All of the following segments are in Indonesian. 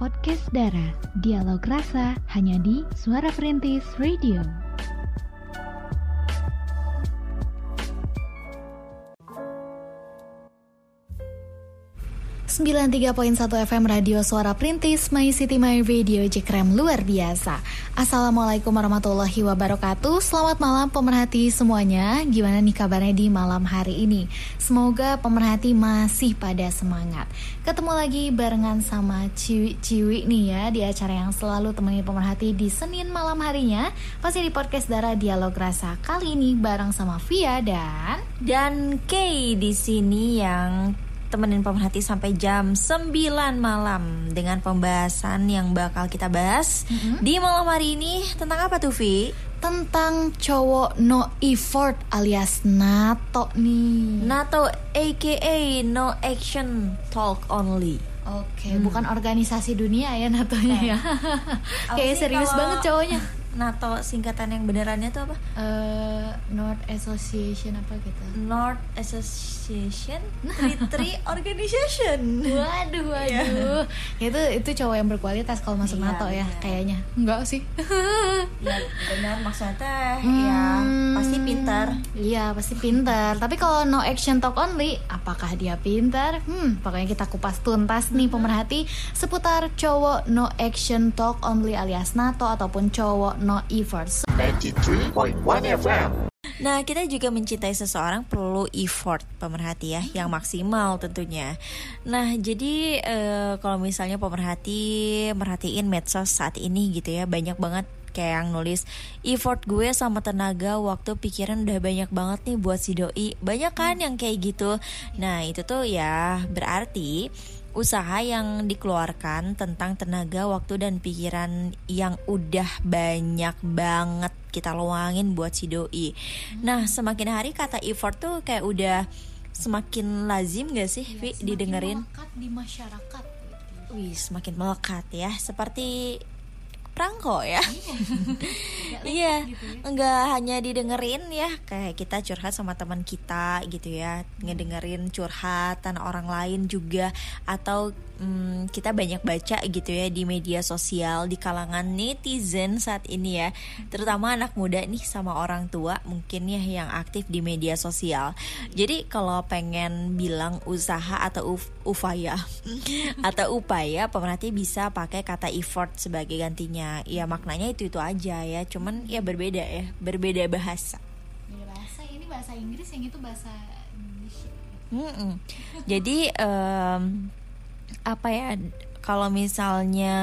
podcast Dara. Dialog rasa hanya di Suara Perintis Radio. 93.1 FM Radio Suara Printis My City My Radio Jekrem luar biasa. Assalamualaikum warahmatullahi wabarakatuh. Selamat malam pemerhati semuanya. Gimana nih kabarnya di malam hari ini? Semoga pemerhati masih pada semangat. Ketemu lagi barengan sama Ciwi-Ciwi nih ya Di acara yang selalu temani pemerhati di Senin malam harinya. Pasti di podcast Darah Dialog Rasa Kali ini bareng sama Via dan Dan Kay di sini yang temenin pemerhati sampai jam 9 malam dengan pembahasan yang bakal kita bahas mm -hmm. di malam hari ini tentang apa tuh Vi? Tentang cowok no effort alias NATO nih. NATO aka no action talk only. Oke, okay, hmm. bukan organisasi dunia ya NATO-nya ya. Kayak serius banget cowoknya. NATO singkatan yang benerannya tuh apa? Uh, North Association apa gitu? North Association Tri Organization. Waduh, iya. waduh. Yeah. itu itu cowok yang berkualitas kalau masuk yeah, NATO ya, yeah. kayaknya. Enggak sih. ya benar maksudnya hmm, ya pasti pintar. Iya pasti pintar. Tapi kalau no action talk only, apakah dia pintar? Hmm, pokoknya kita kupas tuntas nih pemerhati seputar cowok no action talk only alias NATO ataupun cowok no efforts. 93.1 FM. Nah, kita juga mencintai seseorang perlu effort pemerhati ya, yang maksimal tentunya. Nah, jadi uh, kalau misalnya pemerhati merhatiin medsos saat ini gitu ya, banyak banget kayak yang nulis effort gue sama tenaga waktu pikiran udah banyak banget nih buat si doi banyak kan yang kayak gitu nah itu tuh ya berarti usaha yang dikeluarkan tentang tenaga, waktu dan pikiran yang udah banyak banget kita luangin buat si doi. Nah, semakin hari kata effort tuh kayak udah semakin lazim gak sih, ya, Vi, didengerin? Melekat di masyarakat. Wih, semakin melekat ya. Seperti perangko ya. Iya, iya gitu ya. enggak hanya didengerin ya, kayak kita curhat sama teman kita gitu ya, ngedengerin curhatan orang lain juga atau hmm, kita banyak baca gitu ya di media sosial di kalangan netizen saat ini ya. Terutama anak muda nih sama orang tua mungkin ya yang aktif di media sosial. Jadi kalau pengen bilang usaha atau uf, upaya atau upaya pemerhati bisa pakai kata effort sebagai gantinya. Ya maknanya itu itu aja ya. Cuman ya berbeda ya berbeda bahasa. Beda bahasa ini bahasa Inggris yang itu bahasa Indonesia. Mm -mm. jadi um, apa ya kalau misalnya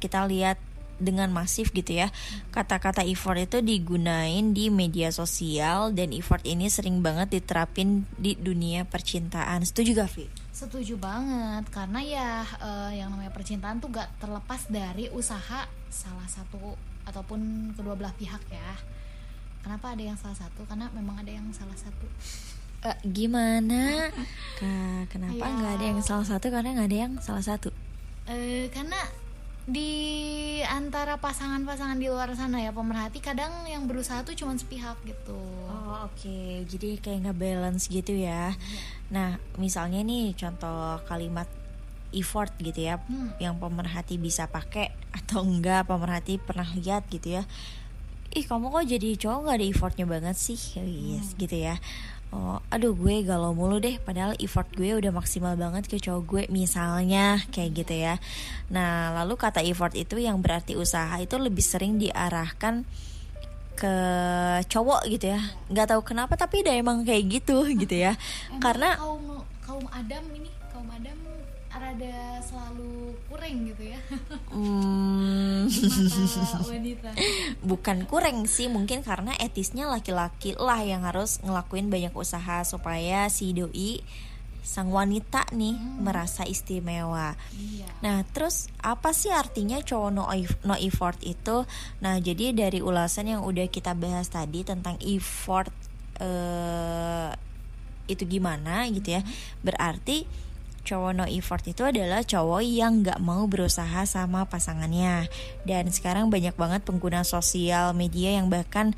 kita lihat dengan masif gitu ya kata-kata effort itu digunain di media sosial dan effort ini sering banget diterapin di dunia percintaan. Setuju gak Vi? Setuju banget karena ya uh, yang namanya percintaan tuh gak terlepas dari usaha salah satu ataupun kedua belah pihak ya. Kenapa ada yang salah satu? Karena memang ada yang salah satu uh, gimana Kak, kenapa iya. nggak ada yang salah satu karena nggak ada yang salah satu uh, karena di antara pasangan-pasangan di luar sana ya pemerhati kadang yang berusaha tuh cuma sepihak gitu oh oke okay. jadi kayak nggak balance gitu ya iya. nah misalnya nih contoh kalimat effort gitu ya hmm. yang pemerhati bisa pakai atau enggak pemerhati pernah lihat gitu ya ih kamu kok jadi cowok nggak ada effortnya banget sih oh, yes hmm. gitu ya oh aduh gue galau mulu deh. Padahal effort gue udah maksimal banget ke cowok gue misalnya kayak gitu ya. Nah lalu kata effort itu yang berarti usaha itu lebih sering diarahkan ke cowok gitu ya. Nggak tahu kenapa tapi udah emang kayak gitu gitu ya. Karena kaum kaum Adam ini rada selalu kurang gitu ya hmm. wanita bukan kurang sih mungkin karena etisnya laki-laki lah yang harus ngelakuin banyak usaha supaya si doi sang wanita nih hmm. merasa istimewa. Iya. Nah, terus apa sih artinya cowok no, no effort itu? Nah, jadi dari ulasan yang udah kita bahas tadi tentang effort uh, itu gimana gitu ya. Hmm. Berarti cowok no effort itu adalah cowok yang gak mau berusaha sama pasangannya. Dan sekarang banyak banget pengguna sosial media yang bahkan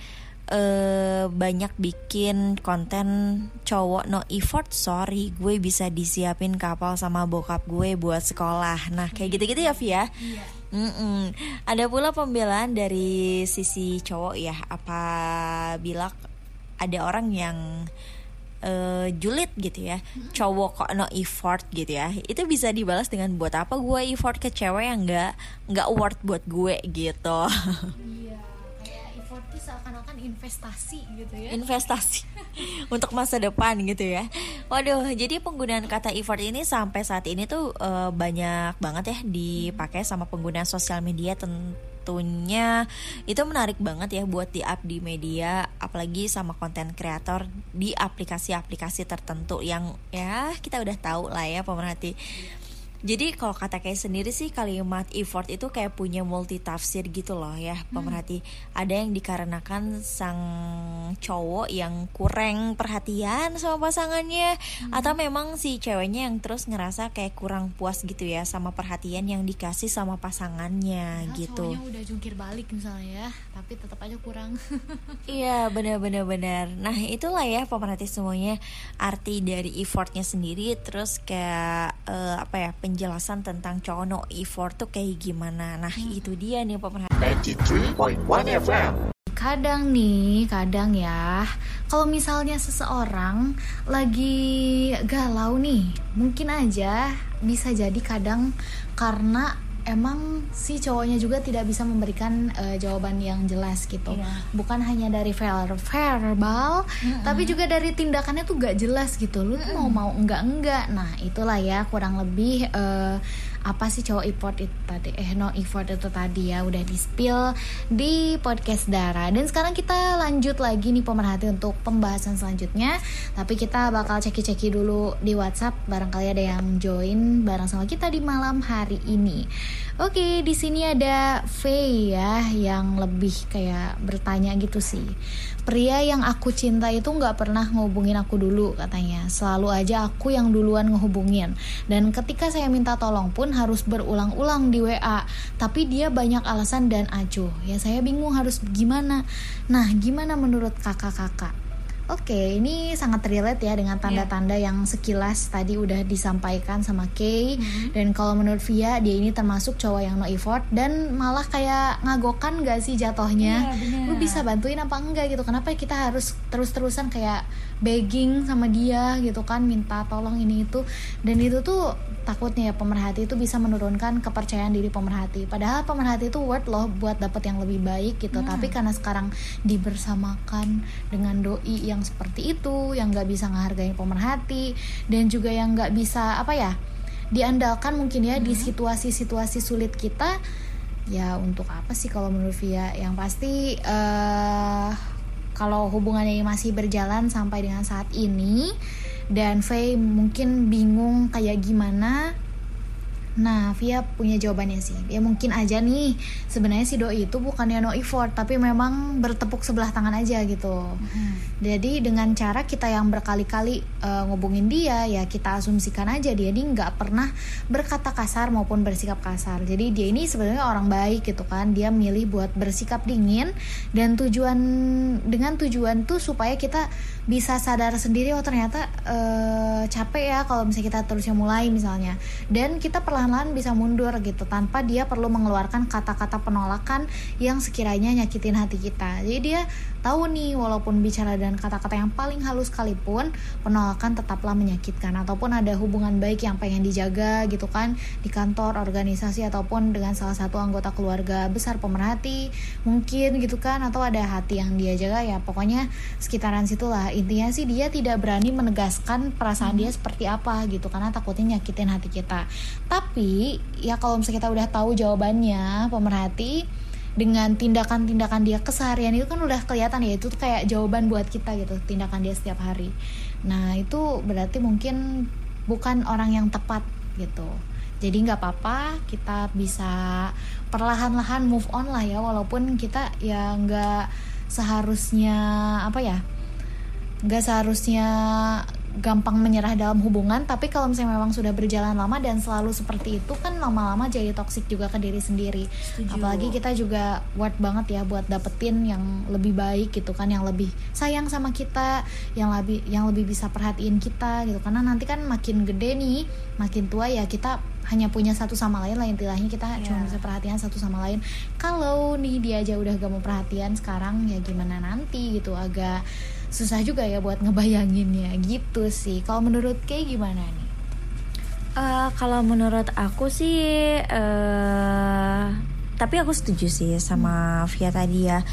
uh, banyak bikin konten cowok no effort. Sorry gue bisa disiapin kapal sama bokap gue buat sekolah. Nah kayak gitu-gitu ya Via iya. Mm -mm. Ada pula pembelaan dari sisi cowok ya apabila ada orang yang uh, julid gitu ya. Cowok kok no effort gitu ya. Itu bisa dibalas dengan buat apa gue effort ke cewek yang nggak nggak worth buat gue gitu. Iya seakan-akan investasi gitu ya. Investasi untuk masa depan gitu ya. Waduh jadi penggunaan kata effort ini sampai saat ini tuh uh, banyak banget ya dipakai sama pengguna sosial media tentunya itu menarik banget ya buat di up di media apalagi sama konten kreator di aplikasi-aplikasi tertentu yang ya kita udah tahu lah ya pemerhati jadi kalau kata kayak sendiri sih kalimat effort itu kayak punya multi tafsir gitu loh ya hmm. pemerhati. Ada yang dikarenakan sang cowok yang kurang perhatian sama pasangannya hmm. atau memang si ceweknya yang terus ngerasa kayak kurang puas gitu ya sama perhatian yang dikasih sama pasangannya ya, gitu. Cowoknya udah jungkir balik misalnya ya, tapi tetap aja kurang. iya benar-benar benar. Nah itulah ya pemerhati semuanya arti dari effortnya sendiri terus kayak uh, apa ya penjelasan tentang cowok no effort tuh kayak gimana. Nah, hmm. itu dia nih pemerhati. Kadang nih, kadang ya, kalau misalnya seseorang lagi galau nih, mungkin aja bisa jadi kadang karena emang si cowoknya juga tidak bisa memberikan uh, jawaban yang jelas gitu yeah. bukan hanya dari verbal verbal mm-hmm. tapi juga dari tindakannya tuh gak jelas gitu lu mm-hmm. mau mau enggak enggak nah itulah ya kurang lebih uh, apa sih cowok effort itu tadi? Eh no effort itu tadi ya udah di spill di podcast Dara. Dan sekarang kita lanjut lagi nih pemerhati untuk pembahasan selanjutnya. Tapi kita bakal ceki-ceki dulu di WhatsApp. Barangkali ada yang join bareng sama kita di malam hari ini. Oke, di sini ada V ya yang lebih kayak bertanya gitu sih. Pria yang aku cinta itu nggak pernah ngehubungin aku dulu katanya. Selalu aja aku yang duluan ngehubungin. Dan ketika saya minta tolong pun harus berulang-ulang di WA. Tapi dia banyak alasan dan acuh. Ya saya bingung harus gimana. Nah, gimana menurut kakak-kakak? Oke, okay, ini sangat relate ya dengan tanda-tanda yeah. yang sekilas tadi udah disampaikan sama Kay. Mm-hmm. Dan kalau menurut Via, dia ini termasuk cowok yang no effort dan malah kayak ngagokan gak sih jatohnya? Yeah, Lu bisa bantuin apa enggak gitu? Kenapa kita harus terus-terusan kayak begging sama dia gitu kan, minta tolong ini itu. Dan itu tuh takutnya ya pemerhati itu bisa menurunkan kepercayaan diri pemerhati padahal pemerhati itu worth loh buat dapat yang lebih baik gitu hmm. tapi karena sekarang dibersamakan dengan doi yang seperti itu yang nggak bisa menghargai pemerhati dan juga yang nggak bisa apa ya diandalkan mungkin ya hmm. di situasi-situasi sulit kita ya untuk apa sih kalau menurut Via yang pasti uh, kalau hubungannya masih berjalan sampai dengan saat ini dan Faye mungkin bingung kayak gimana Nah, Via punya jawabannya sih. Ya mungkin aja nih, sebenarnya si doi itu bukannya no effort, tapi memang bertepuk sebelah tangan aja gitu. Hmm. Jadi dengan cara kita yang berkali-kali uh, ngubungin dia, ya kita asumsikan aja dia ini nggak pernah berkata kasar maupun bersikap kasar. Jadi dia ini sebenarnya orang baik gitu kan. Dia milih buat bersikap dingin dan tujuan dengan tujuan tuh supaya kita bisa sadar sendiri oh ternyata uh, capek ya kalau misalnya kita terusnya mulai misalnya. Dan kita perlahan perlahan-lahan bisa mundur gitu tanpa dia perlu mengeluarkan kata-kata penolakan yang sekiranya nyakitin hati kita. Jadi dia tahu nih walaupun bicara dan kata-kata yang paling halus sekalipun penolakan tetaplah menyakitkan. Ataupun ada hubungan baik yang pengen dijaga gitu kan di kantor, organisasi ataupun dengan salah satu anggota keluarga besar pemerhati mungkin gitu kan atau ada hati yang dia jaga ya pokoknya sekitaran situlah. Intinya sih dia tidak berani menegaskan perasaan dia seperti apa gitu karena takutnya nyakitin hati kita. Tapi ya kalau misalnya kita udah tahu jawabannya pemerhati dengan tindakan-tindakan dia keseharian itu kan udah kelihatan ya itu kayak jawaban buat kita gitu tindakan dia setiap hari. Nah itu berarti mungkin bukan orang yang tepat gitu. Jadi nggak apa-apa kita bisa perlahan-lahan move on lah ya walaupun kita ya nggak seharusnya apa ya nggak seharusnya gampang menyerah dalam hubungan tapi kalau misalnya memang sudah berjalan lama dan selalu seperti itu kan lama-lama jadi toksik juga ke diri sendiri. Setuju. apalagi kita juga worth banget ya buat dapetin yang lebih baik gitu kan yang lebih sayang sama kita yang lebih yang lebih bisa perhatiin kita gitu. Karena nanti kan makin gede nih makin tua ya kita hanya punya satu sama lain lain tilahnya kita yeah. cuma bisa perhatian satu sama lain. Kalau nih dia aja udah gak mau perhatian sekarang ya gimana nanti gitu. Agak susah juga ya buat ngebayanginnya. Gitu sih. Kalau menurut kayak gimana nih? Uh, kalau menurut aku sih uh, tapi aku setuju sih sama Via tadi ya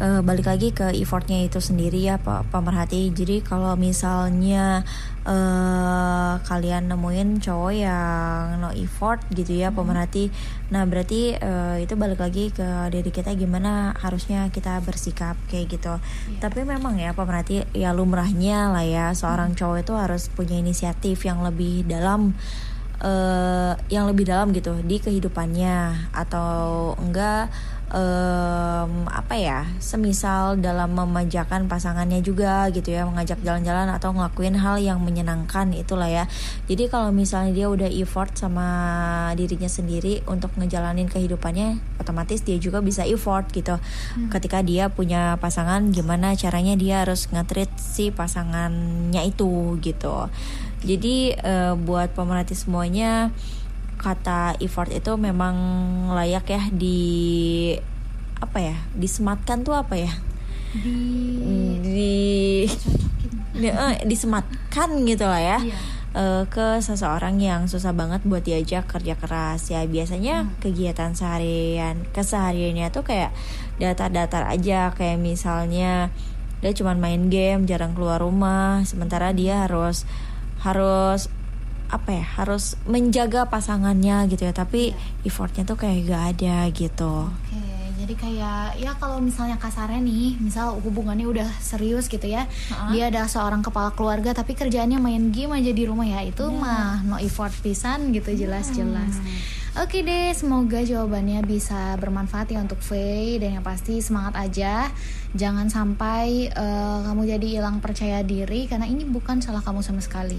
uh, balik lagi ke effortnya itu sendiri ya Pak pemerhati jadi kalau misalnya uh, kalian nemuin cowok yang no effort gitu ya hmm. pemerhati nah berarti uh, itu balik lagi ke diri kita gimana harusnya kita bersikap kayak gitu yeah. tapi memang ya pemerhati ya lumrahnya lah ya seorang hmm. cowok itu harus punya inisiatif yang lebih dalam uh, yang lebih dalam gitu di kehidupannya atau enggak um, apa ya semisal dalam memanjakan pasangannya juga gitu ya mengajak jalan-jalan atau ngelakuin hal yang menyenangkan itulah ya. Jadi kalau misalnya dia udah effort sama dirinya sendiri untuk ngejalanin kehidupannya otomatis dia juga bisa effort gitu. Hmm. ketika dia punya pasangan gimana caranya dia harus ngetrit si pasangannya itu gitu. Jadi uh, buat pemerhati semuanya kata effort itu memang layak ya di apa ya disematkan tuh apa ya? Di di, di uh, disematkan gitu lah ya. Iya. uh, ke seseorang yang susah banget buat diajak kerja keras. Ya biasanya hmm. kegiatan seharian kesehariannya tuh kayak datar-datar aja. Kayak misalnya dia cuma main game jarang keluar rumah sementara dia harus harus apa ya harus menjaga pasangannya gitu ya tapi yeah. effortnya tuh kayak gak ada gitu. Okay, jadi kayak ya kalau misalnya kasarnya nih, misal hubungannya udah serius gitu ya, uh-huh. dia ada seorang kepala keluarga tapi kerjaannya main game aja di rumah ya itu yeah. mah no effort pisan gitu jelas-jelas. Hmm. Oke deh, semoga jawabannya bisa bermanfaat ya untuk Faye dan yang pasti semangat aja. Jangan sampai uh, kamu jadi hilang percaya diri karena ini bukan salah kamu sama sekali.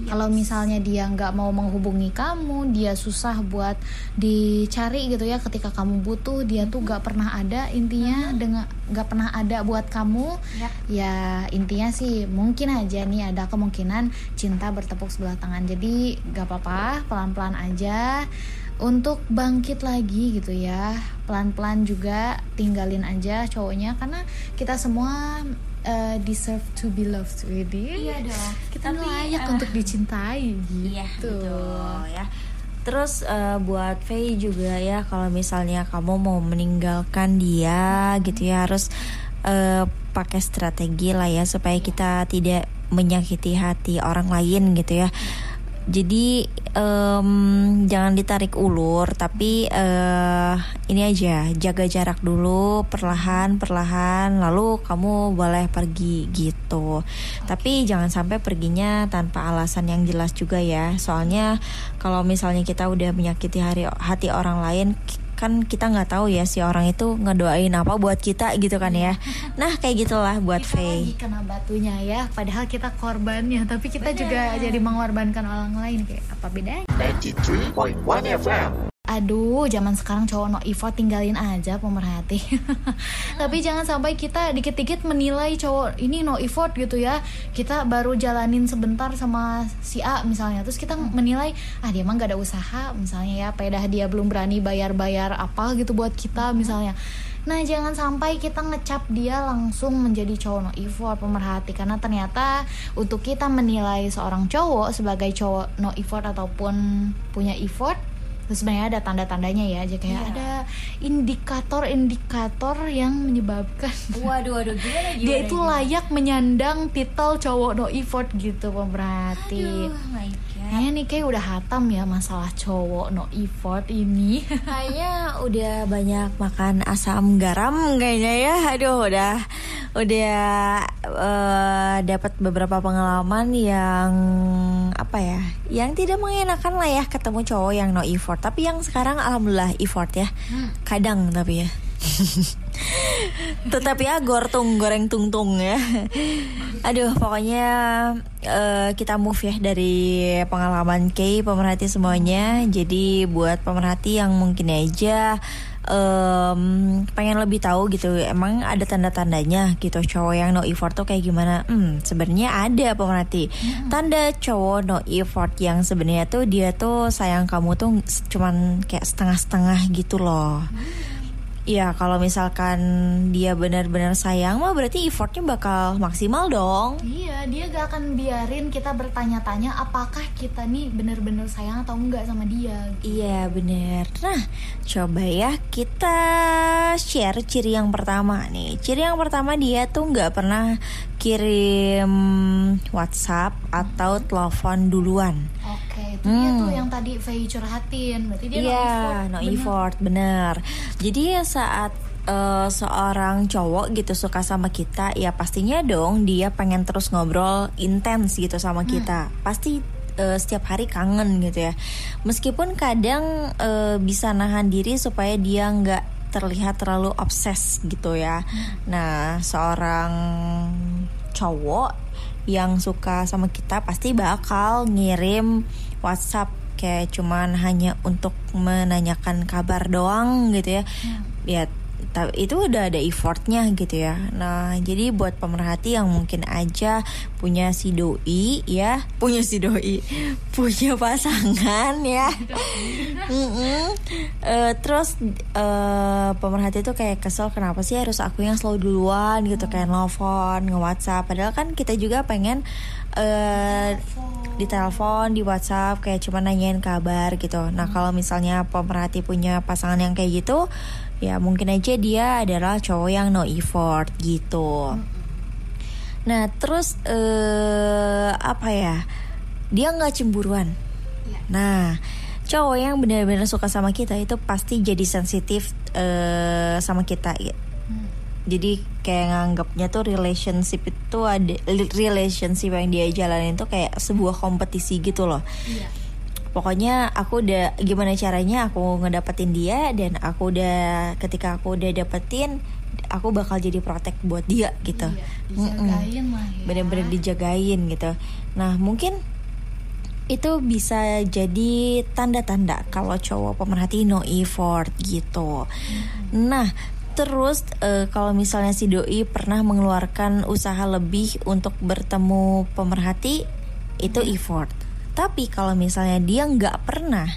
Yes. Kalau misalnya dia nggak mau menghubungi kamu, dia susah buat dicari gitu ya ketika kamu butuh, dia tuh nggak pernah ada intinya dengan nggak pernah ada buat kamu. Yep. Ya intinya sih mungkin aja nih ada kemungkinan cinta bertepuk sebelah tangan. Jadi nggak apa-apa, pelan-pelan aja untuk bangkit lagi gitu ya pelan-pelan juga tinggalin aja cowoknya karena kita semua uh, deserve to be loved really iya dong. Kita Tapi, layak uh, untuk dicintai gitu. iya, betul, ya. Terus uh, buat Faye juga ya kalau misalnya kamu mau meninggalkan dia gitu ya harus uh, pakai strategi lah ya supaya kita tidak menyakiti hati orang lain gitu ya. Jadi um, jangan ditarik ulur, tapi uh, ini aja jaga jarak dulu, perlahan perlahan, lalu kamu boleh pergi gitu. Tapi jangan sampai perginya tanpa alasan yang jelas juga ya. Soalnya kalau misalnya kita udah menyakiti hari, hati orang lain, kan kita nggak tahu ya si orang itu ngedoain apa buat kita gitu kan ya. Nah kayak gitulah buat kita Faye. lagi kena batunya ya padahal kita korbannya tapi kita Bener. juga jadi mengorbankan orang lain kayak apa bedanya? 93.1 FM Aduh, zaman sekarang cowok no effort tinggalin aja pemerhati. Tapi jangan sampai kita dikit-dikit menilai cowok ini no effort gitu ya. Kita baru jalanin sebentar sama si A misalnya, terus kita menilai ah dia emang gak ada usaha misalnya ya, pedah dia belum berani bayar-bayar apa gitu buat kita misalnya. Nah jangan sampai kita ngecap dia langsung menjadi cowok no effort pemerhati karena ternyata untuk kita menilai seorang cowok sebagai cowok no effort ataupun punya effort sebenarnya ada tanda-tandanya ya aja kayak yeah. ada indikator-indikator yang menyebabkan waduh waduh gimana, gimana dia itu gimana? layak menyandang titel cowok no effort gitu pemerhati. Aduh, Kayaknya nih kayak udah hatam ya masalah cowok no effort ini. Kayaknya udah banyak makan asam garam kayaknya ya. Aduh udah udah uh, dapat beberapa pengalaman yang apa ya? Yang tidak mengenakan lah ya ketemu cowok yang no effort. Tapi yang sekarang alhamdulillah effort ya. Hmm. Kadang tapi ya. Tetap ya gortung goreng tungtung ya. Aduh, pokoknya uh, kita move ya dari pengalaman Kay pemerhati semuanya. Jadi buat pemerhati yang mungkin aja um, pengen lebih tahu gitu emang ada tanda-tandanya gitu cowok yang no effort tuh kayak gimana hmm sebenarnya ada pemerhati hmm. tanda cowok no effort yang sebenarnya tuh dia tuh sayang kamu tuh cuman kayak setengah-setengah gitu loh hmm Ya kalau misalkan dia benar-benar sayang mah berarti effortnya bakal maksimal dong. Iya dia gak akan biarin kita bertanya-tanya apakah kita nih benar-benar sayang atau enggak sama dia. Gitu. Iya bener. Nah coba ya kita share ciri yang pertama nih. Ciri yang pertama dia tuh nggak pernah kirim WhatsApp atau telepon duluan. Itu hmm. dia tuh yang tadi Faye curhatin. Berarti dia yeah, no effort. no effort, bener. Jadi ya saat uh, seorang cowok gitu suka sama kita, ya pastinya dong dia pengen terus ngobrol intens gitu sama hmm. kita. Pasti uh, setiap hari kangen gitu ya. Meskipun kadang uh, bisa nahan diri supaya dia nggak terlihat terlalu obses gitu ya. Nah, seorang cowok yang suka sama kita pasti bakal ngirim WhatsApp kayak cuman hanya untuk menanyakan kabar doang gitu ya. Hmm. Ya itu udah ada effortnya gitu ya. Nah, jadi buat pemerhati yang mungkin aja punya si doi ya, punya si doi, punya pasangan ya. mm -mm. Uh, terus uh, pemerhati itu kayak kesel kenapa sih harus aku yang selalu duluan gitu kayak nelfon, nge-WhatsApp padahal kan kita juga pengen uh, di telepon, di WhatsApp kayak cuma nanyain kabar gitu. Nah, kalau misalnya pemerhati punya pasangan yang kayak gitu, ya mungkin aja dia adalah cowok yang no effort gitu. Nah terus uh, apa ya? Dia nggak cemburuan. Ya. nah cowok yang benar-benar suka sama kita itu pasti jadi sensitif uh, sama kita mm. jadi kayak nganggapnya tuh relationship itu ada relationship yang dia jalanin tuh kayak sebuah kompetisi gitu loh. Yeah pokoknya aku udah gimana caranya aku ngedapetin dia dan aku udah ketika aku udah dapetin aku bakal jadi protek buat dia gitu. Iya, dijagain lah ya. Bener-bener dijagain gitu. Nah mungkin itu bisa jadi tanda-tanda kalau cowok pemerhati no effort gitu. hmm Nah, terus uh, kalau misalnya si doi pernah mengeluarkan usaha lebih untuk bertemu pemerhati, itu effort. Tapi kalau misalnya dia nggak pernah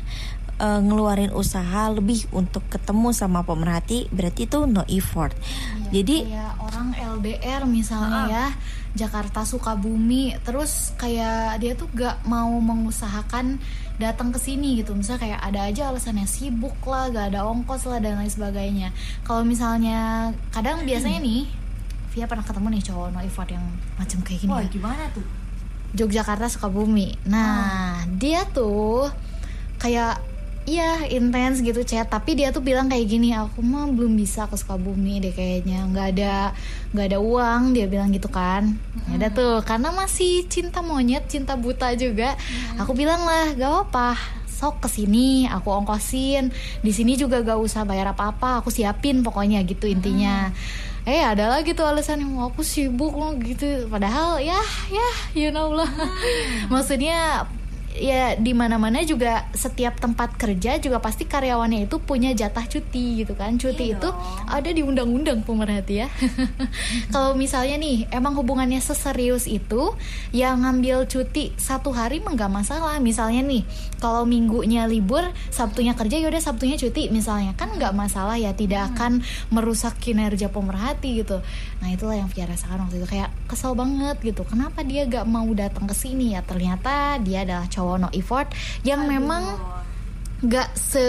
uh, ngeluarin usaha lebih untuk ketemu sama pemerhati, berarti itu no effort. Ya, Jadi kayak orang LDR misalnya uh, ya, Jakarta Sukabumi, terus kayak dia tuh gak mau mengusahakan datang ke sini gitu. Misalnya kayak ada aja alasannya sibuk lah, gak ada ongkos lah dan lain sebagainya. Kalau misalnya kadang biasanya nih Via pernah ketemu nih cowok no effort yang macam kayak gini. Wah, ya. gimana tuh? Yogyakarta Sukabumi. Nah, hmm. dia tuh kayak Iya intens gitu chat tapi dia tuh bilang kayak gini aku mah belum bisa ke Sukabumi deh kayaknya nggak ada nggak ada uang dia bilang gitu kan hmm. ada tuh karena masih cinta monyet cinta buta juga hmm. aku bilang lah gak apa sok ke sini aku ongkosin di sini juga gak usah bayar apa apa aku siapin pokoknya gitu intinya hmm eh ada lagi tuh alasan yang aku sibuk loh gitu padahal ya ya you know lah hmm. maksudnya ya di mana-mana juga setiap tempat kerja juga pasti karyawannya itu punya jatah cuti gitu kan. Cuti iya itu ada di undang-undang pemerhati ya. Kalau misalnya nih emang hubungannya seserius itu yang ngambil cuti satu hari nggak masalah. Misalnya nih kalau minggunya libur sabtunya kerja yaudah sabtunya cuti misalnya. Kan nggak masalah ya tidak hmm. akan merusak kinerja pemerhati gitu. Nah itulah yang Via rasakan waktu itu. Kayak kesel banget gitu. Kenapa dia gak mau datang ke sini? Ya ternyata dia adalah cowok no effort yang Aduh. memang gak se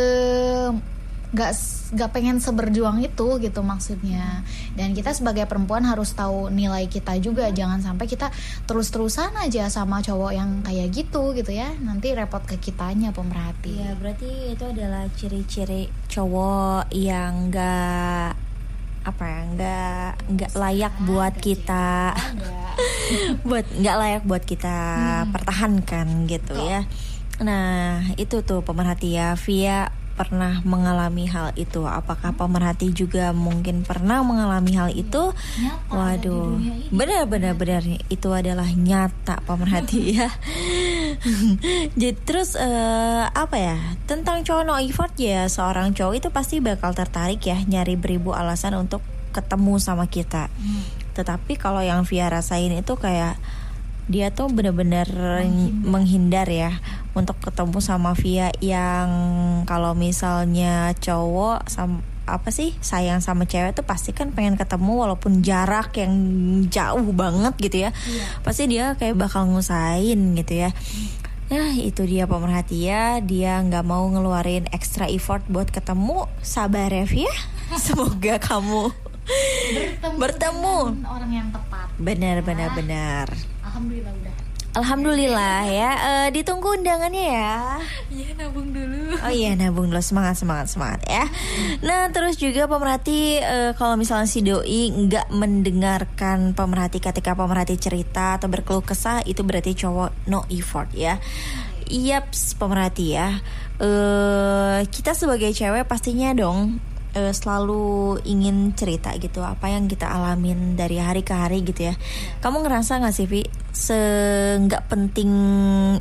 gak gak pengen seberjuang itu gitu maksudnya. Dan kita sebagai perempuan harus tahu nilai kita juga. Jangan sampai kita terus-terusan aja sama cowok yang kayak gitu gitu ya. Nanti repot ke kitanya pemerhati. Ya berarti itu adalah ciri-ciri cowok yang gak apa ya nggak nggak layak buat kita buat nggak layak buat kita hmm. pertahankan gitu ya nah itu tuh pemerhati ya via pernah mengalami hal itu? Apakah pemerhati juga mungkin pernah mengalami hal itu? Nyata Waduh, benar-benar benar itu adalah nyata pemerhati ya. Jadi terus uh, apa ya tentang cowok no effort ya seorang cowok itu pasti bakal tertarik ya nyari beribu alasan untuk ketemu sama kita. Hmm. Tetapi kalau yang Via rasain itu kayak dia tuh bener-bener menghindar. menghindar ya untuk ketemu sama Via yang kalau misalnya cowok sama apa sih sayang sama cewek tuh pasti kan pengen ketemu walaupun jarak yang jauh banget gitu ya. Iya. pasti dia kayak bakal ngusain gitu ya. Nah itu dia pemerhati ya. Dia nggak mau ngeluarin extra effort buat ketemu. Sabar ya. Via Semoga kamu bertemu, bertemu. orang yang tepat. Benar benar benar. Alhamdulillah udah. Alhamdulillah ya, uh, ditunggu undangannya ya. Iya nabung dulu. Oh iya nabung dulu semangat semangat semangat ya. Nah terus juga pemerhati uh, kalau misalnya si doi nggak mendengarkan pemerhati ketika pemerhati cerita atau berkeluh kesah itu berarti cowok no effort ya. Yaps pemerhati ya. Uh, kita sebagai cewek pastinya dong uh, selalu ingin cerita gitu apa yang kita alamin dari hari ke hari gitu ya. Kamu ngerasa nggak sih Vi seenggak penting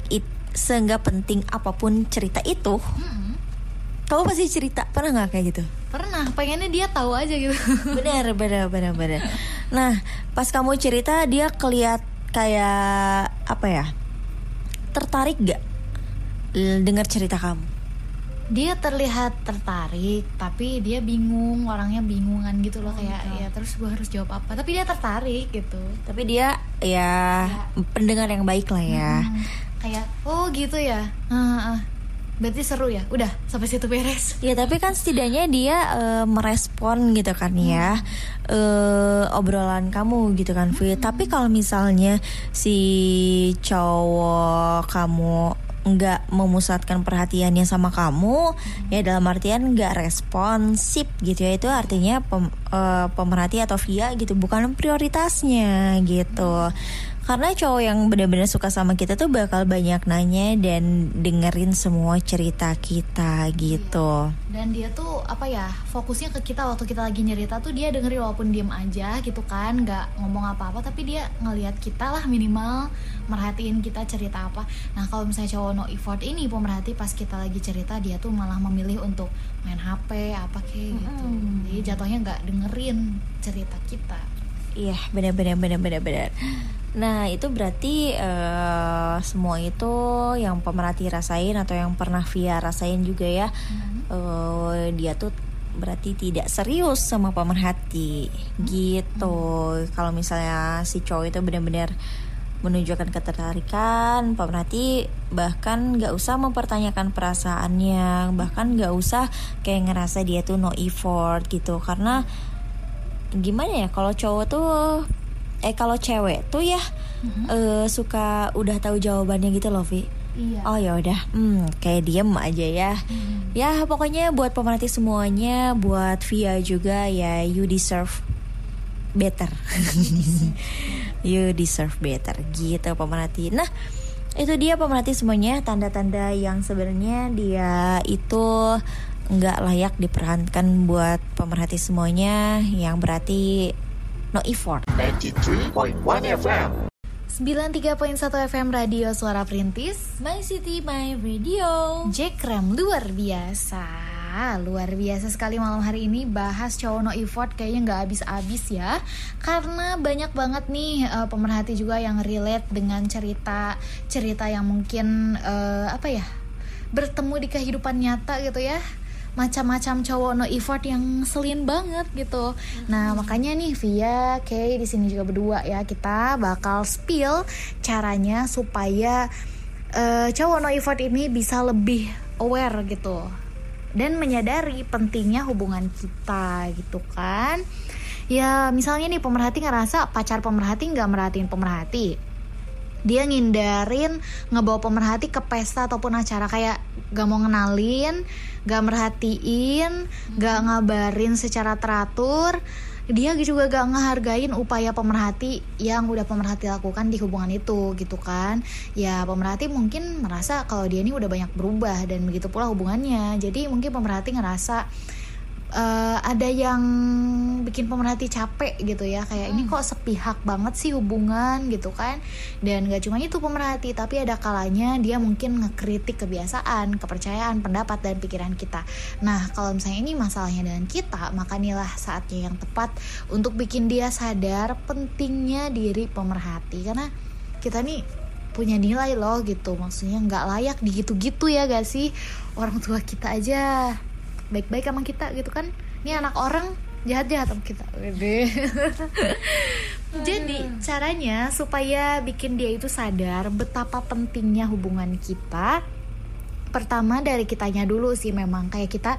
it seenggak penting apa pun cerita itu? Hmm. Kamu pasti cerita pernah nggak kayak gitu? Pernah, pengennya dia tahu aja gitu. benar, benar, benar, benar. Nah, pas kamu cerita dia keliat kayak apa ya? Tertarik gak dengar cerita kamu? Dia terlihat tertarik tapi dia bingung orangnya bingungan gitu loh oh, kayak gitu. ya terus gue harus jawab apa? Tapi dia tertarik gitu. Tapi dia ya, ya. pendengar yang baik lah ya. Hmm, kayak oh gitu ya? Uh, uh. berarti seru ya? Udah sampai situ beres. Ya tapi kan setidaknya dia uh, merespon gitu kan ya uh, obrolan kamu gitu kan hmm. tapi kalau misalnya si cowok kamu nggak memusatkan perhatiannya sama kamu hmm. ya dalam artian nggak responsif gitu ya. Itu artinya pem, uh, pemerhati atau via gitu bukan prioritasnya gitu. Hmm karena cowok yang benar-benar suka sama kita tuh bakal banyak nanya dan dengerin semua cerita kita gitu. Dan dia tuh apa ya fokusnya ke kita waktu kita lagi nyerita tuh dia dengerin walaupun diem aja gitu kan, nggak ngomong apa-apa tapi dia ngelihat kita lah minimal merhatiin kita cerita apa. Nah kalau misalnya cowok no effort ini pemerhati pas kita lagi cerita dia tuh malah memilih untuk main HP apa kayak gitu. Hmm. Jadi jatuhnya nggak dengerin cerita kita. Iya benar-benar benar-benar benar. Nah itu berarti uh, semua itu yang pemerhati rasain atau yang pernah Via rasain juga ya hmm. uh, dia tuh berarti tidak serius sama pemerhati gitu. Hmm. Kalau misalnya si cowok itu benar-benar menunjukkan ketertarikan, pemerhati bahkan nggak usah mempertanyakan perasaannya, bahkan nggak usah kayak ngerasa dia tuh no effort gitu karena gimana ya kalau cowok tuh eh kalau cewek tuh ya mm-hmm. uh, suka udah tahu jawabannya gitu loh Vi. Iya. Oh ya udah, hmm, kayak diem aja ya. Hmm. Ya pokoknya buat pemerhati semuanya, buat Via juga ya you deserve better. you deserve better gitu pemerhati. Nah itu dia pemerhati semuanya tanda-tanda yang sebenarnya dia itu nggak layak diperankan buat pemerhati semuanya yang berarti no effort. 93.1 FM 93.1 FM Radio Suara Perintis My City, My Radio. Jack Ram luar biasa. Luar biasa sekali malam hari ini bahas cowok no effort kayaknya nggak habis-habis ya. Karena banyak banget nih uh, pemerhati juga yang relate dengan cerita cerita yang mungkin uh, apa ya bertemu di kehidupan nyata gitu ya macam-macam cowok no effort yang selin banget gitu. Nah makanya nih Via, Kay di sini juga berdua ya kita bakal spill caranya supaya uh, cowok no effort ini bisa lebih aware gitu dan menyadari pentingnya hubungan kita gitu kan. Ya misalnya nih pemerhati ngerasa pacar pemerhati nggak merhatiin pemerhati dia ngindarin ngebawa pemerhati ke pesta ataupun acara kayak gak mau ngenalin, gak merhatiin, gak ngabarin secara teratur dia juga gak ngehargain upaya pemerhati yang udah pemerhati lakukan di hubungan itu gitu kan. Ya pemerhati mungkin merasa kalau dia ini udah banyak berubah dan begitu pula hubungannya. Jadi mungkin pemerhati ngerasa uh, ada yang bikin pemerhati capek gitu ya kayak hmm. ini kok sepihak banget sih hubungan gitu kan. Dan gak cuma itu pemerhati tapi ada kalanya dia mungkin ngekritik kebiasaan kepercayaan pendapat dan pikiran kita. Nah kalau misalnya ini masalahnya dengan kita maka inilah saatnya yang tepat untuk bikin dia sadar pentingnya diri pemerhati. Karena kita nih punya nilai loh gitu maksudnya nggak layak digitu-gitu ya gak sih? Orang tua kita aja baik-baik sama kita gitu kan. Ini anak orang jahat-jahat sama kita. Jadi caranya supaya bikin dia itu sadar betapa pentingnya hubungan kita pertama dari kitanya dulu sih memang. Kayak kita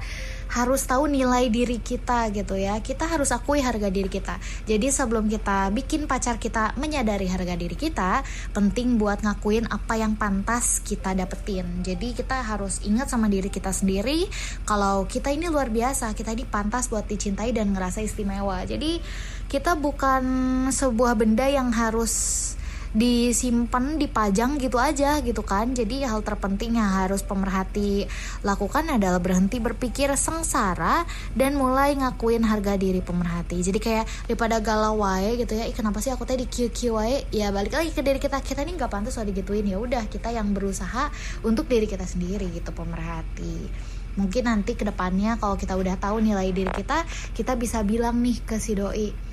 harus tahu nilai diri kita gitu ya. Kita harus akui harga diri kita. Jadi sebelum kita bikin pacar kita menyadari harga diri kita penting buat ngakuin apa yang pantas kita dapetin. Jadi kita harus ingat sama diri kita sendiri kalau kita ini luar biasa kita ini pantas buat dicintai dan ngerasa istimewa. Jadi kita bukan sebuah benda yang harus disimpan dipajang gitu aja gitu kan. Jadi hal terpenting yang harus pemerhati lakukan adalah berhenti berpikir sengsara dan mulai ngakuin harga diri pemerhati. Jadi kayak daripada galau wae gitu ya kenapa sih aku tadi kiu wae? Ya balik lagi ke diri kita. Kita ini nggak pantas soal digituin. Ya udah kita yang berusaha untuk diri kita sendiri gitu pemerhati. Mungkin nanti ke depannya kalau kita udah tahu nilai diri kita kita bisa bilang nih ke si doi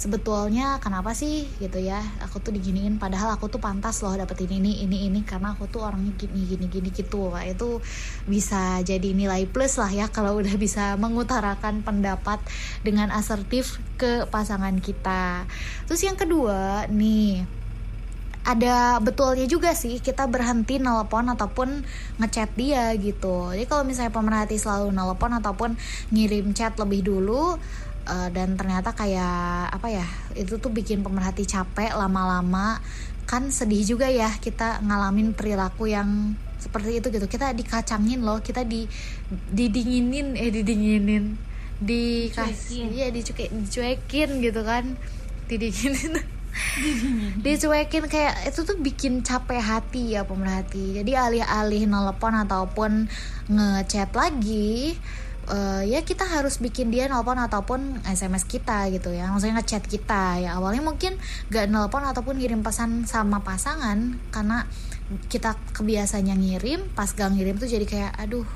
sebetulnya kenapa sih gitu ya aku tuh diginiin padahal aku tuh pantas loh dapetin ini ini ini karena aku tuh orangnya gini gini gini gitu. Wah, itu bisa jadi nilai plus lah ya kalau udah bisa mengutarakan pendapat dengan asertif ke pasangan kita. Terus yang kedua nih ada betulnya juga sih kita berhenti nelpon ataupun ngechat dia gitu. Jadi kalau misalnya pemerhati selalu nelpon ataupun ngirim chat lebih dulu uh, dan ternyata kayak apa ya itu tuh bikin pemerhati capek lama-lama. Kan sedih juga ya kita ngalamin perilaku yang seperti itu gitu. Kita dikacangin loh kita di didinginin eh didinginin dikasih ya dicuekin dicuekin gitu kan. Didinginin. Dicuekin kayak itu tuh bikin capek hati ya pemerhati. Jadi alih-alih nelpon ataupun ngechat lagi uh, ya kita harus bikin dia nelpon ataupun SMS kita gitu ya. Maksudnya ngechat kita. Ya awalnya mungkin gak nelpon ataupun ngirim pesan sama pasangan karena kita kebiasaannya ngirim pas gak ngirim tuh jadi kayak aduh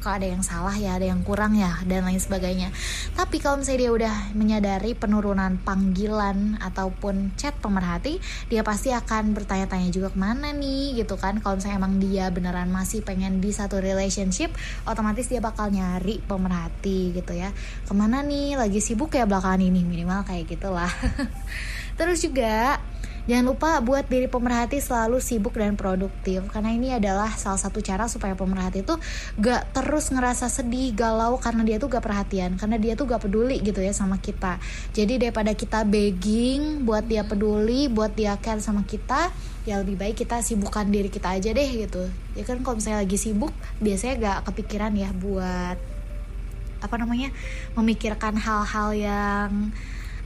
kok ada yang salah ya ada yang kurang ya dan lain sebagainya. Tapi kalau misalnya dia udah menyadari penurunan panggilan ataupun chat pemerhati dia pasti akan bertanya-tanya juga ke mana nih gitu kan. Kalau misalnya emang dia beneran masih pengen di satu relationship otomatis dia bakal nyari pemerhati gitu ya. Ke mana nih? Lagi sibuk ya belakangan ini minimal kayak gitulah. Terus juga Jangan lupa buat diri pemerhati selalu sibuk dan produktif karena ini adalah salah satu cara supaya pemerhati itu gak terus ngerasa sedih, galau karena dia tuh gak perhatian, karena dia tuh gak peduli gitu ya sama kita. Jadi daripada kita begging buat dia peduli, buat dia care sama kita, ya lebih baik kita sibukkan diri kita aja deh gitu. Ya kan kalau misalnya lagi sibuk biasanya gak kepikiran ya buat apa namanya memikirkan hal-hal yang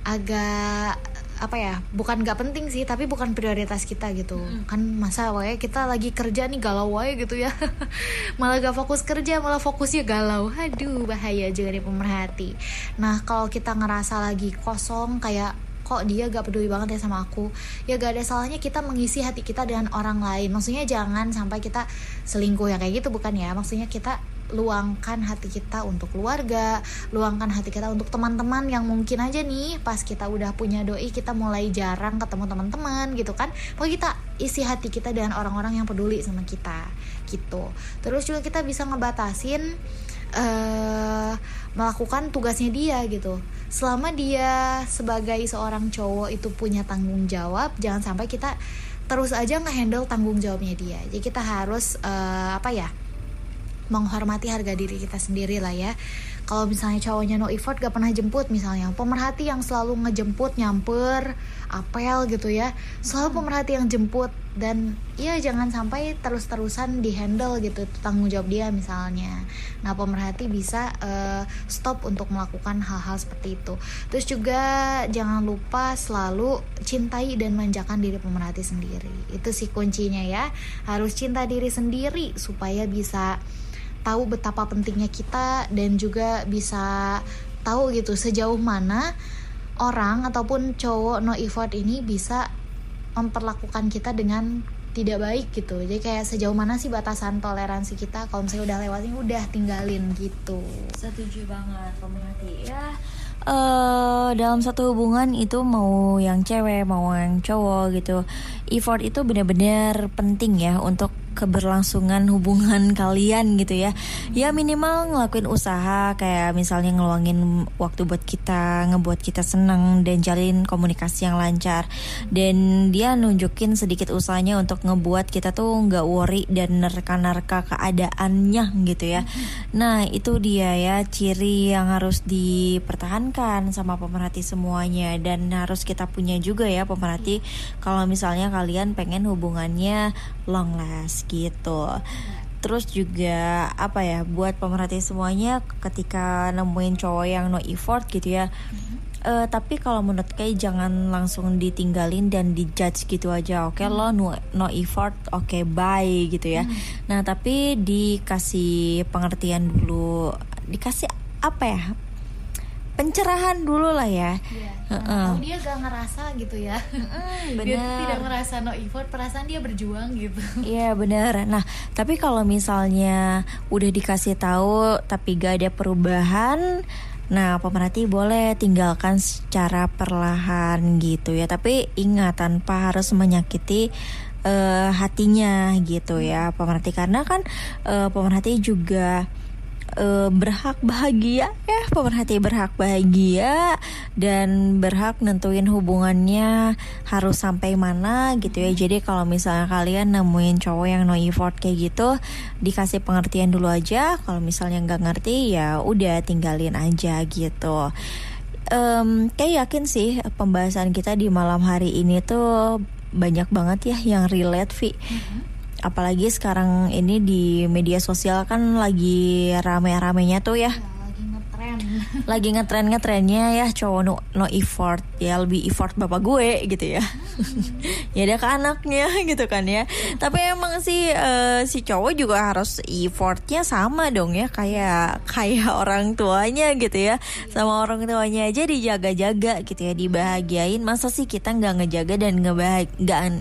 agak apa ya bukan nggak penting sih tapi bukan prioritas kita gitu. Mm. kan masa wae kita lagi kerja nih galau wae gitu ya. Malah gak fokus kerja malah fokusnya galau. Aduh bahaya juga nih pemerhati. Nah kalau kita ngerasa lagi kosong kayak kok dia gak peduli banget ya sama aku? Ya gak ada salahnya kita mengisi hati kita dengan orang lain. Maksudnya jangan sampai kita selingkuh yang kayak gitu bukan ya? Maksudnya kita luangkan hati kita untuk keluarga, luangkan hati kita untuk teman-teman yang mungkin aja nih pas kita udah punya doi kita mulai jarang ketemu teman-teman gitu kan. Pokoknya kita isi hati kita dengan orang-orang yang peduli sama kita gitu. Terus juga kita bisa ngebatasin uh, melakukan tugasnya dia gitu. Selama dia sebagai seorang cowok itu punya tanggung jawab, jangan sampai kita terus aja ngehandle tanggung jawabnya dia. Jadi kita harus uh, apa ya? Menghormati harga diri kita sendiri lah ya. Kalau misalnya cowoknya no effort gak pernah jemput misalnya. Pemerhati yang selalu ngejemput nyamper apel gitu ya. Selalu pemerhati yang jemput. Dan ya jangan sampai terus-terusan dihandle gitu tanggung jawab dia misalnya. Nah pemerhati bisa uh, stop untuk melakukan hal-hal seperti itu. Terus juga jangan lupa selalu cintai dan manjakan diri pemerhati sendiri. Itu sih kuncinya ya. Harus cinta diri sendiri supaya bisa tahu betapa pentingnya kita dan juga bisa tahu gitu sejauh mana orang ataupun cowok no effort ini bisa memperlakukan kita dengan tidak baik gitu. Jadi kayak sejauh mana sih batasan toleransi kita? Kalau misalnya udah lewat ini udah tinggalin gitu. Setuju banget pemerhati ya uh, dalam satu hubungan itu mau yang cewek mau yang cowok gitu effort itu benar-benar penting ya untuk keberlangsungan hubungan kalian gitu ya. Ya minimal ngelakuin usaha kayak misalnya ngeluangin waktu buat kita ngebuat kita senang dan jalin komunikasi yang lancar. Dan dia nunjukin sedikit usahanya untuk ngebuat kita tuh nggak worry dan nerka-nerka keadaannya gitu ya. Nah itu dia ya ciri yang harus dipertahankan sama pemerhati semuanya. Dan harus kita punya juga ya pemerhati. Kalau misalnya kalian pengen hubungannya long last gitu terus juga apa ya buat pemerhati semuanya ketika nemuin cowok yang no effort gitu ya mm-hmm. uh, tapi kalau menurut kayak jangan langsung ditinggalin dan dijudge gitu aja oke okay, mm-hmm. lo no, no effort oke okay, bye gitu ya mm-hmm. nah tapi dikasih pengertian dulu dikasih apa ya pencerahan dulu lah ya. Iya. Uh -uh. dia gak ngerasa gitu ya. Mm, bener. Dia tidak merasa no effort, perasaan dia berjuang gitu. Iya benar. Nah tapi kalau misalnya udah dikasih tahu tapi gak ada perubahan, nah pemerhati boleh tinggalkan secara perlahan gitu ya. Tapi ingat tanpa harus menyakiti uh, hatinya gitu ya pemerhati karena kan uh, pemerhati juga uh, berhak bahagia ya pemerhati berhak bahagia dan berhak nentuin hubungannya harus sampai mana gitu ya. Jadi kalau misalnya kalian nemuin cowok yang no effort kayak gitu dikasih pengertian dulu aja. Kalau misalnya nggak ngerti ya udah tinggalin aja gitu. Um, kayak yakin sih pembahasan kita di malam hari ini tuh banyak banget ya yang relate Vi. Mm -hmm apalagi sekarang ini di media sosial kan lagi rame-ramenya tuh ya. lagi ngetren ngetrennya ya cowok no, no effort ya lebih effort bapak gue gitu ya. Hmm. ya dia ke anaknya gitu kan ya. Tapi emang sih uh, si cowok juga harus effortnya sama dong ya kayak kayak orang tuanya gitu ya. Sama orang tuanya aja dijaga-jaga gitu ya dibahagiain. Masa sih kita nggak ngejaga dan ngebahag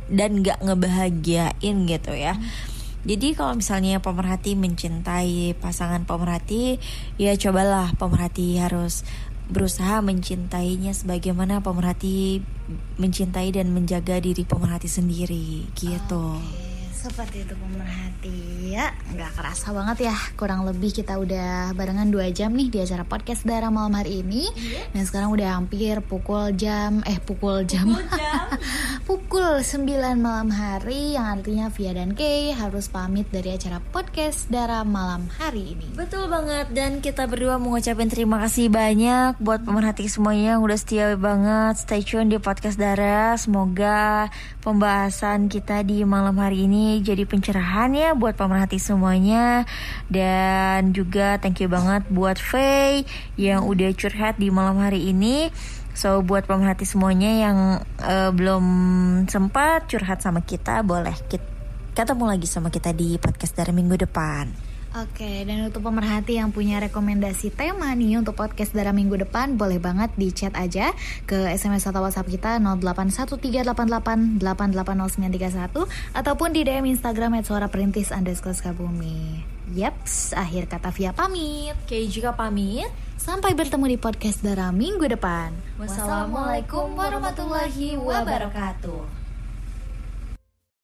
dan nggak ngebahagiain gitu ya? Hmm jadi kalau misalnya pemerhati mencintai pasangan pemerhati, ya cobalah pemerhati harus berusaha mencintainya sebagaimana pemerhati mencintai dan menjaga diri pemerhati sendiri gitu. Okay seperti itu pemerhati ya nggak kerasa banget ya kurang lebih kita udah barengan dua jam nih di acara podcast darah malam hari ini iya. dan sekarang udah hampir pukul jam eh pukul jam pukul, jam. pukul 9 malam hari yang artinya Via dan Kay harus pamit dari acara podcast darah malam hari ini. Betul banget dan kita berdua mengucapkan terima kasih banyak buat pemerhati semuanya yang udah setia banget. Stay tune di podcast darah semoga pembahasan kita di malam hari ini jadi pencerahan ya buat pemerhati semuanya. Dan juga thank you banget buat Faye yang udah curhat di malam hari ini. So buat pemerhati semuanya yang uh, belum sempat curhat sama kita boleh kita ketemu lagi sama kita di podcast dari minggu depan. Oke, dan untuk pemerhati yang punya rekomendasi tema nih untuk podcast darah minggu depan, boleh banget di chat aja ke SMS atau WhatsApp kita 081388880931 ataupun di DM Instagram suara perintis underscore. Yeps, akhir kata via pamit. Oke, juga pamit. Sampai bertemu di podcast darah minggu depan. Wassalamualaikum warahmatullahi wabarakatuh.